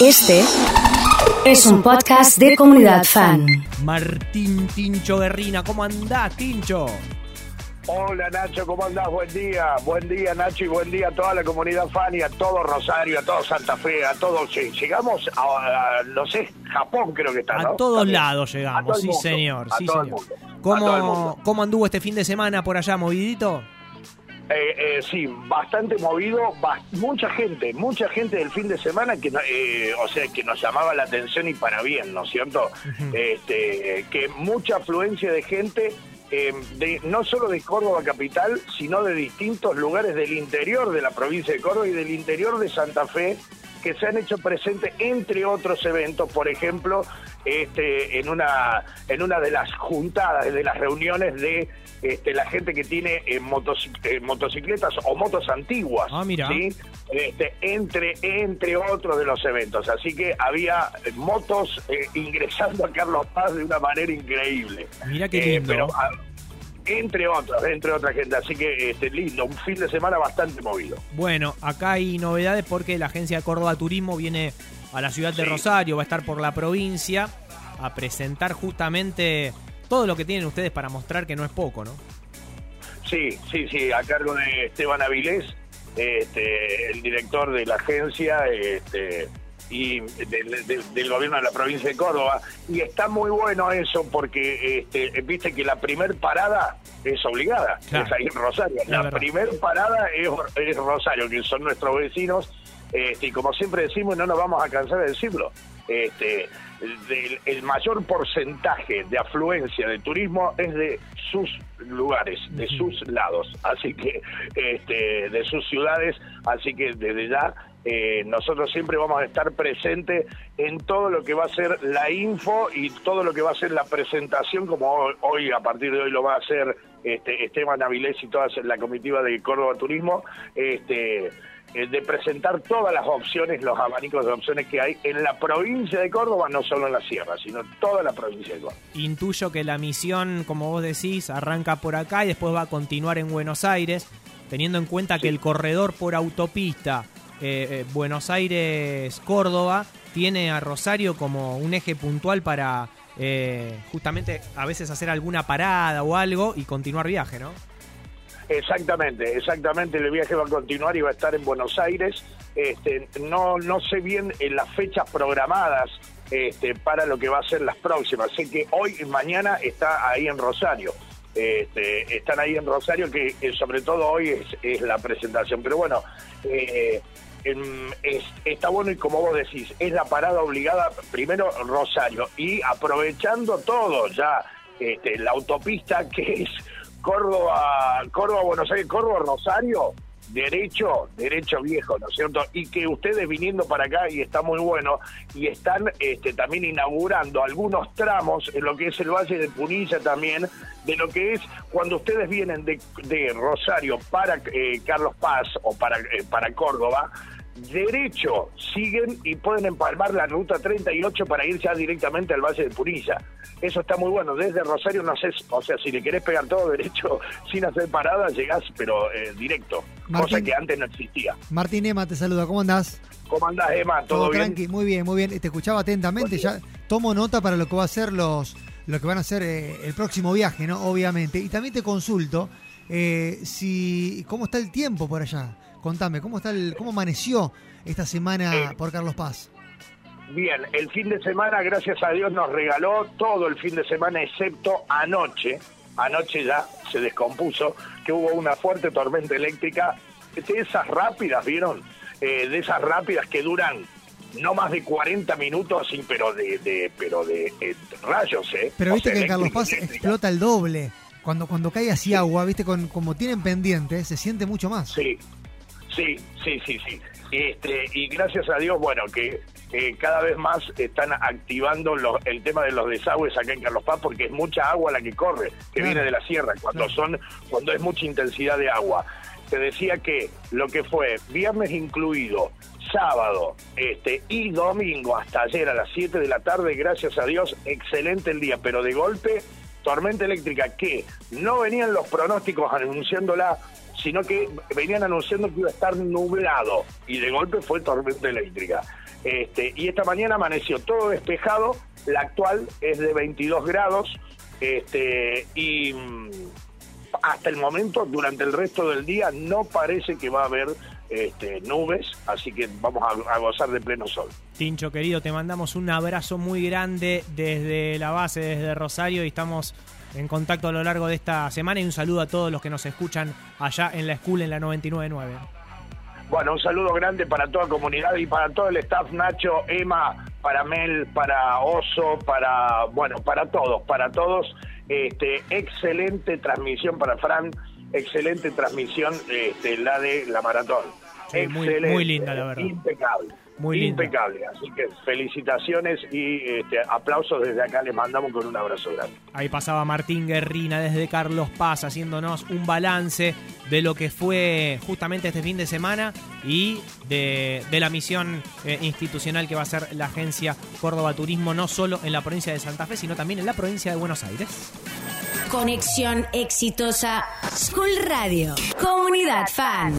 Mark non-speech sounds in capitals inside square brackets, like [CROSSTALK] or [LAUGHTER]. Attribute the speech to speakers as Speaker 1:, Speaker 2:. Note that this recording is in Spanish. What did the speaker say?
Speaker 1: Este es un podcast de comunidad fan.
Speaker 2: Martín Tincho Guerrina, ¿cómo andás, Tincho?
Speaker 3: Hola Nacho, ¿cómo andás? Buen día, buen día Nacho y buen día a toda la comunidad fan y a todo Rosario, a todo Santa Fe, a todos. Sí, llegamos a, a, no sé, Japón creo que está,
Speaker 2: A todos
Speaker 3: También.
Speaker 2: lados llegamos, sí señor,
Speaker 3: a
Speaker 2: sí
Speaker 3: todo el
Speaker 2: señor. ¿Cómo,
Speaker 3: mundo.
Speaker 2: ¿Cómo anduvo este fin de semana por allá, movidito?
Speaker 3: Eh, eh, sí, bastante movido, mucha gente, mucha gente del fin de semana que, eh, o sea, que nos llamaba la atención y para bien, ¿no es cierto? este, que mucha afluencia de gente, eh, de, no solo de Córdoba capital, sino de distintos lugares del interior de la provincia de Córdoba y del interior de Santa Fe, que se han hecho presentes entre otros eventos, por ejemplo, este, en una en una de las juntadas, de las reuniones de este, la gente que tiene eh, motos- eh, motocicletas o motos antiguas,
Speaker 2: Ah, mira.
Speaker 3: ¿sí? Este, entre entre otros de los eventos. Así que había motos eh, ingresando a Carlos Paz de una manera increíble.
Speaker 2: Mira qué
Speaker 3: Eh,
Speaker 2: lindo.
Speaker 3: pero, entre otros, entre otra gente. Así que este, lindo, un fin de semana bastante movido.
Speaker 2: Bueno, acá hay novedades porque la agencia de Córdoba Turismo viene a la ciudad de
Speaker 3: Sí.
Speaker 2: Rosario, va a estar por la provincia a presentar justamente todo lo que tienen ustedes para mostrar que no es poco, ¿no?
Speaker 3: Sí, sí, sí, a cargo de Esteban Avilés, este, el director de la agencia este, y del, del- del gobierno de la provincia de Córdoba. Y está muy bueno eso porque este, viste que la primer parada es obligada,
Speaker 2: Claro.
Speaker 3: es ahí en Rosario. La
Speaker 2: verdad.
Speaker 3: primer parada es, es Rosario, que son nuestros vecinos. Este, y como siempre decimos, y no nos vamos a cansar de decirlo, este, del- el mayor porcentaje de afluencia de turismo es de sus lugares, de sus lados, así que este, de sus ciudades, así que desde ya eh, nosotros siempre vamos a estar presentes en todo lo que va a ser la info y todo lo que va a ser la presentación, como hoy, hoy, a partir de hoy lo va a hacer este, Esteban Avilés y toda la comitiva de Córdoba Turismo, este, eh, de presentar todas las opciones, los abanicos de opciones que hay en la provincia de Córdoba, no solo en la sierra, sino en toda la provincia de Córdoba.
Speaker 2: Intuyo que la misión, como vos decís, arranca por acá y después va a continuar en Buenos Aires, teniendo en cuenta que el corredor por autopista eh, eh, Buenos Aires-Córdoba tiene a Rosario como un eje puntual para eh, justamente a veces hacer alguna parada o algo y continuar viaje, ¿no?
Speaker 3: Exactamente, exactamente. El viaje va a continuar y va a estar en Buenos Aires. Este, no, no sé bien en las fechas programadas este, para lo que va a ser las próximas. Sé que hoy y mañana está ahí en Rosario. Este, están ahí en Rosario, que sobre todo hoy es, la presentación. Pero bueno, es- está bueno y como vos decís, es la parada obligada primero Rosario y aprovechando todo ya este, la autopista que es Córdoba, Córdoba, Buenos Aires, Córdoba, Rosario, derecho, derecho viejo, ¿no es cierto? Y que ustedes viniendo para acá, y está muy bueno, y están este, también inaugurando algunos tramos en lo que es el Valle de Punilla también, de lo que es cuando ustedes vienen de, de Rosario para eh, Carlos Paz o para, eh, para Córdoba, derecho siguen y pueden empalmar la ruta 38 para ir ya directamente al Valle de Punilla. Eso está muy bueno. Desde Rosario no sé, o sea, si le querés pegar todo derecho [LAUGHS] sin hacer parada, llegás, pero eh, directo, cosa
Speaker 4: Martín.
Speaker 3: que antes no existía.
Speaker 4: Martín Emma te saluda, ¿cómo andás?
Speaker 3: ¿Cómo andás, Emma? ¿Todo,
Speaker 4: Todo
Speaker 3: bien?
Speaker 4: tranqui, muy bien, muy bien. Te escuchaba atentamente, ya tomo nota para lo que va a ser los lo que van a hacer eh, el próximo viaje, ¿no? Obviamente. Y también te consulto eh, si cómo está el tiempo por allá. Contame, ¿cómo está el, cómo amaneció esta semana
Speaker 3: Eh,
Speaker 4: por Carlos Paz?
Speaker 3: Bien, el fin de semana, gracias a Dios, nos regaló todo el fin de semana, excepto anoche. Anoche ya se descompuso, que hubo una fuerte tormenta eléctrica, de esas rápidas, ¿vieron? Eh, de esas rápidas que duran no más de 40 minutos, sí, pero de, de pero de eh, rayos, ¿eh?
Speaker 4: Pero
Speaker 3: O
Speaker 4: viste
Speaker 3: sea,
Speaker 4: que en Carlos Paz
Speaker 3: eléctrica.
Speaker 4: explota el doble. Cuando, cuando cae así agua, viste, con, como tienen pendiente, se siente mucho más.
Speaker 3: Sí, sí, sí, sí, sí. Este, y gracias a Dios, bueno, que eh, cada vez más están activando los- el tema de los desagües acá en Carlos Paz porque es mucha agua la que corre, que viene de la sierra, cuando son, cuando es mucha intensidad de agua. Te decía que lo que fue viernes incluido, sábado este y domingo hasta ayer a las 7 de la tarde, gracias a Dios, excelente el día, pero de golpe tormenta eléctrica que no venían los pronósticos anunciándola, sino que venían anunciando que iba a estar nublado y de golpe fue tormenta eléctrica. Este, y esta mañana amaneció todo despejado, la actual es de 22 grados, este, y mm, hasta el momento, durante el resto del día, no parece que va a haber este, nubes, así que vamos a, a gozar de pleno sol.
Speaker 2: Tincho querido, te mandamos un abrazo muy grande desde la base, desde Rosario, y estamos en contacto a lo largo de esta semana. Y un saludo a todos los que nos escuchan allá en la school en la 999.
Speaker 3: Bueno, un saludo grande para toda la comunidad y para todo el staff, Nacho, Emma, para Mel, para Oso, para, bueno, para todos, para todos. Este, excelente transmisión para Fran, excelente transmisión este, la de la maratón.
Speaker 2: Sí, muy- linda, la verdad.
Speaker 3: Impecable.
Speaker 2: Muy linda.
Speaker 3: impecable. Así que felicitaciones y este, aplausos desde acá les mandamos con un abrazo grande.
Speaker 2: Ahí pasaba Martín Guerrina desde Carlos Paz haciéndonos un balance de lo que fue justamente este fin de semana y de, de la misión eh, institucional que va a ser la agencia Córdoba Turismo, no solo en la provincia de Santa Fe, sino también en la provincia de Buenos Aires.
Speaker 1: Conexión exitosa. School Radio. Comunidad Fan.